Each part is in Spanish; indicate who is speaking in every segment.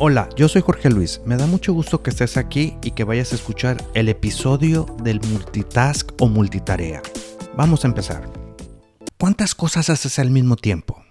Speaker 1: Hola, yo soy Jorge Luis. Me da mucho gusto que estés aquí y que vayas a escuchar el episodio del multitask o multitarea. Vamos a empezar. ¿Cuántas cosas haces al mismo tiempo?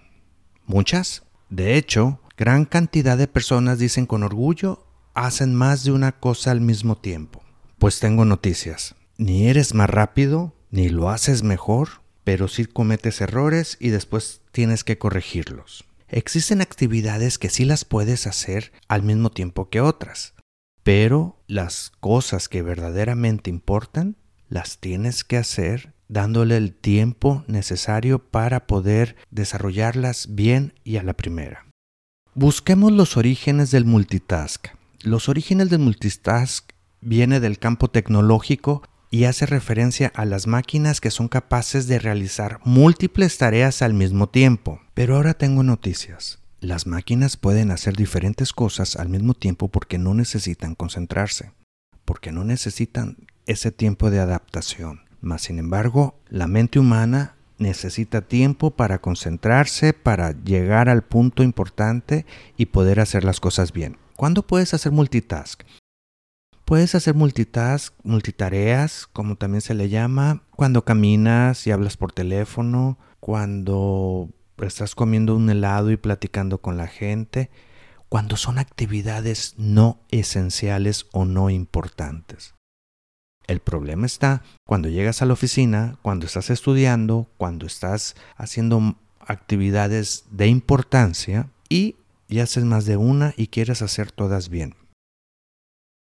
Speaker 1: ¿Muchas? De hecho, gran cantidad de personas dicen con orgullo hacen más de una cosa al mismo tiempo. Pues tengo noticias. Ni eres más rápido, ni lo haces mejor, pero sí cometes errores y después tienes que corregirlos. Existen actividades que sí las puedes hacer al mismo tiempo que otras, pero las cosas que verdaderamente importan las tienes que hacer dándole el tiempo necesario para poder desarrollarlas bien y a la primera. Busquemos los orígenes del multitask. Los orígenes del multitask viene del campo tecnológico y hace referencia a las máquinas que son capaces de realizar múltiples tareas al mismo tiempo. Pero ahora tengo noticias. Las máquinas pueden hacer diferentes cosas al mismo tiempo porque no necesitan concentrarse, porque no necesitan ese tiempo de adaptación. Mas, sin embargo, la mente humana necesita tiempo para concentrarse, para llegar al punto importante y poder hacer las cosas bien. ¿Cuándo puedes hacer multitask? Puedes hacer multitask, multitareas, como también se le llama, cuando caminas y hablas por teléfono, cuando estás comiendo un helado y platicando con la gente, cuando son actividades no esenciales o no importantes. El problema está cuando llegas a la oficina, cuando estás estudiando, cuando estás haciendo actividades de importancia y ya haces más de una y quieres hacer todas bien.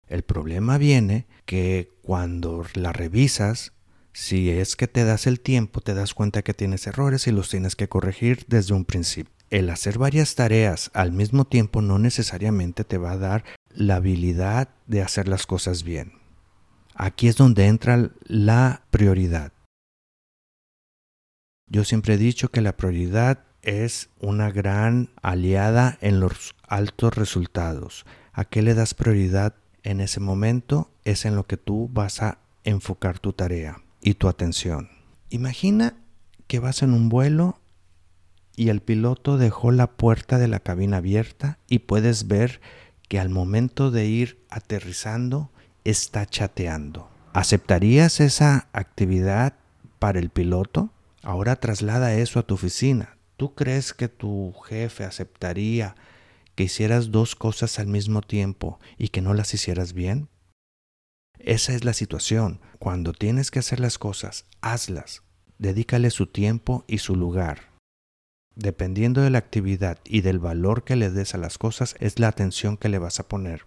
Speaker 1: El problema viene que cuando la revisas, si es que te das el tiempo, te das cuenta que tienes errores y los tienes que corregir desde un principio. El hacer varias tareas al mismo tiempo no necesariamente te va a dar la habilidad de hacer las cosas bien. Aquí es donde entra la prioridad. Yo siempre he dicho que la prioridad es una gran aliada en los altos resultados. ¿A qué le das prioridad en ese momento es en lo que tú vas a enfocar tu tarea y tu atención. Imagina que vas en un vuelo y el piloto dejó la puerta de la cabina abierta y puedes ver que al momento de ir aterrizando está chateando. ¿Aceptarías esa actividad para el piloto? Ahora traslada eso a tu oficina. ¿Tú crees que tu jefe aceptaría que hicieras dos cosas al mismo tiempo y que no las hicieras bien? Esa es la situación. Cuando tienes que hacer las cosas, hazlas. Dedícale su tiempo y su lugar. Dependiendo de la actividad y del valor que le des a las cosas, es la atención que le vas a poner.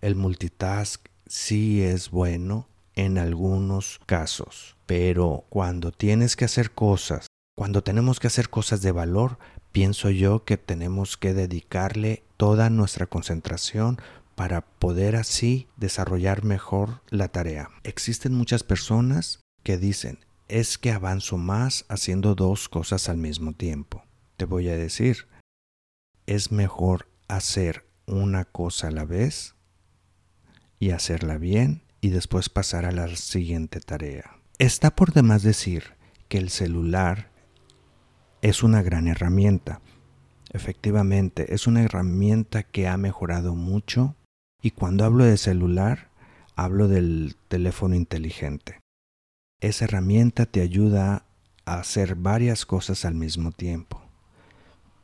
Speaker 1: El multitask sí es bueno en algunos casos, pero cuando tienes que hacer cosas, cuando tenemos que hacer cosas de valor, pienso yo que tenemos que dedicarle toda nuestra concentración para poder así desarrollar mejor la tarea. Existen muchas personas que dicen, es que avanzo más haciendo dos cosas al mismo tiempo. Te voy a decir, es mejor hacer una cosa a la vez y hacerla bien y después pasar a la siguiente tarea. Está por demás decir que el celular es una gran herramienta. Efectivamente, es una herramienta que ha mejorado mucho y cuando hablo de celular, hablo del teléfono inteligente. Esa herramienta te ayuda a hacer varias cosas al mismo tiempo.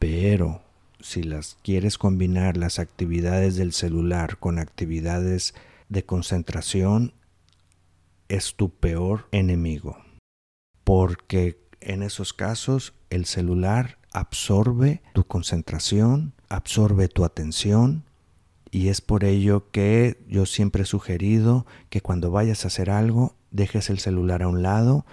Speaker 1: Pero si las quieres combinar las actividades del celular con actividades de concentración, es tu peor enemigo. Porque en esos casos el celular absorbe tu concentración, absorbe tu atención y es por ello que yo siempre he sugerido que cuando vayas a hacer algo dejes el celular a un lado,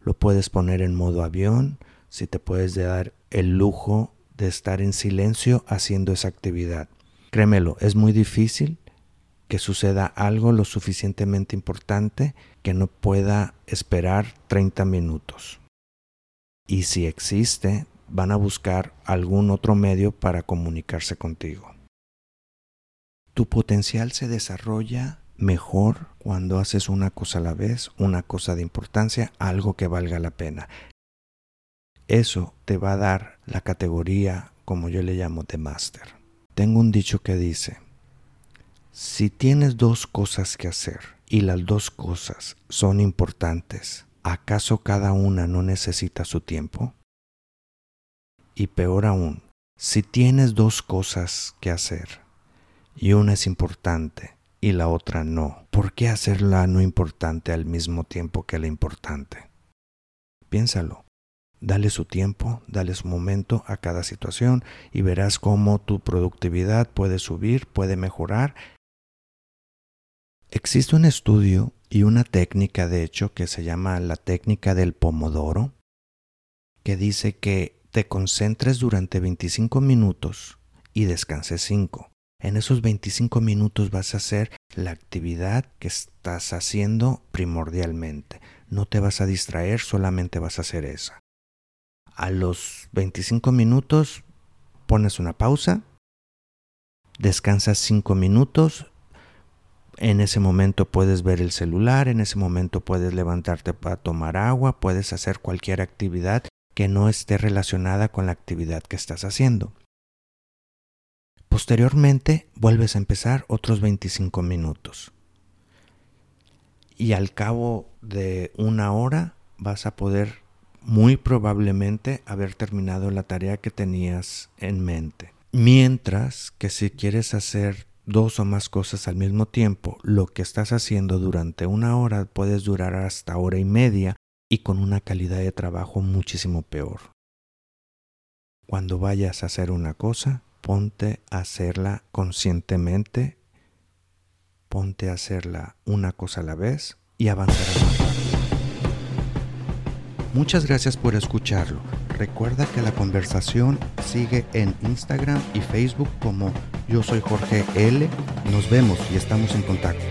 Speaker 1: lo puedes poner en modo avión, si te puedes dar el lujo de estar en silencio haciendo esa actividad. Créemelo, es muy difícil que suceda algo lo suficientemente importante que no pueda esperar 30 minutos y si existe, van a buscar algún otro medio para comunicarse contigo. Tu potencial se desarrolla mejor cuando haces una cosa a la vez, una cosa de importancia, algo que valga la pena. Eso te va a dar la categoría, como yo le llamo, de máster. Tengo un dicho que dice, si tienes dos cosas que hacer y las dos cosas son importantes, ¿acaso cada una no necesita su tiempo? Y peor aún, si tienes dos cosas que hacer y una es importante y la otra no, ¿por qué hacerla no importante al mismo tiempo que la importante? Piénsalo. Dale su tiempo, dale su momento a cada situación y verás cómo tu productividad puede subir, puede mejorar. Existe un estudio y una técnica, de hecho, que se llama la técnica del pomodoro, que dice que te concentres durante 25 minutos y descanses 5. En esos 25 minutos vas a hacer la actividad que estás haciendo primordialmente. No te vas a distraer, solamente vas a hacer esa. A los 25 minutos pones una pausa, descansas 5 minutos, en ese momento puedes ver el celular, en ese momento puedes levantarte para tomar agua, puedes hacer cualquier actividad que no esté relacionada con la actividad que estás haciendo. Posteriormente vuelves a empezar otros 25 minutos. Y al cabo de una hora vas a poder muy probablemente haber terminado la tarea que tenías en mente. Mientras que si quieres hacer dos o más cosas al mismo tiempo, lo que estás haciendo durante una hora puedes durar hasta hora y media y con una calidad de trabajo muchísimo peor. Cuando vayas a hacer una cosa, ponte a hacerla conscientemente, ponte a hacerla una cosa a la vez y avanzarás más. Muchas gracias por escucharlo. Recuerda que la conversación sigue en Instagram y Facebook como yo soy Jorge L. Nos vemos y estamos en contacto.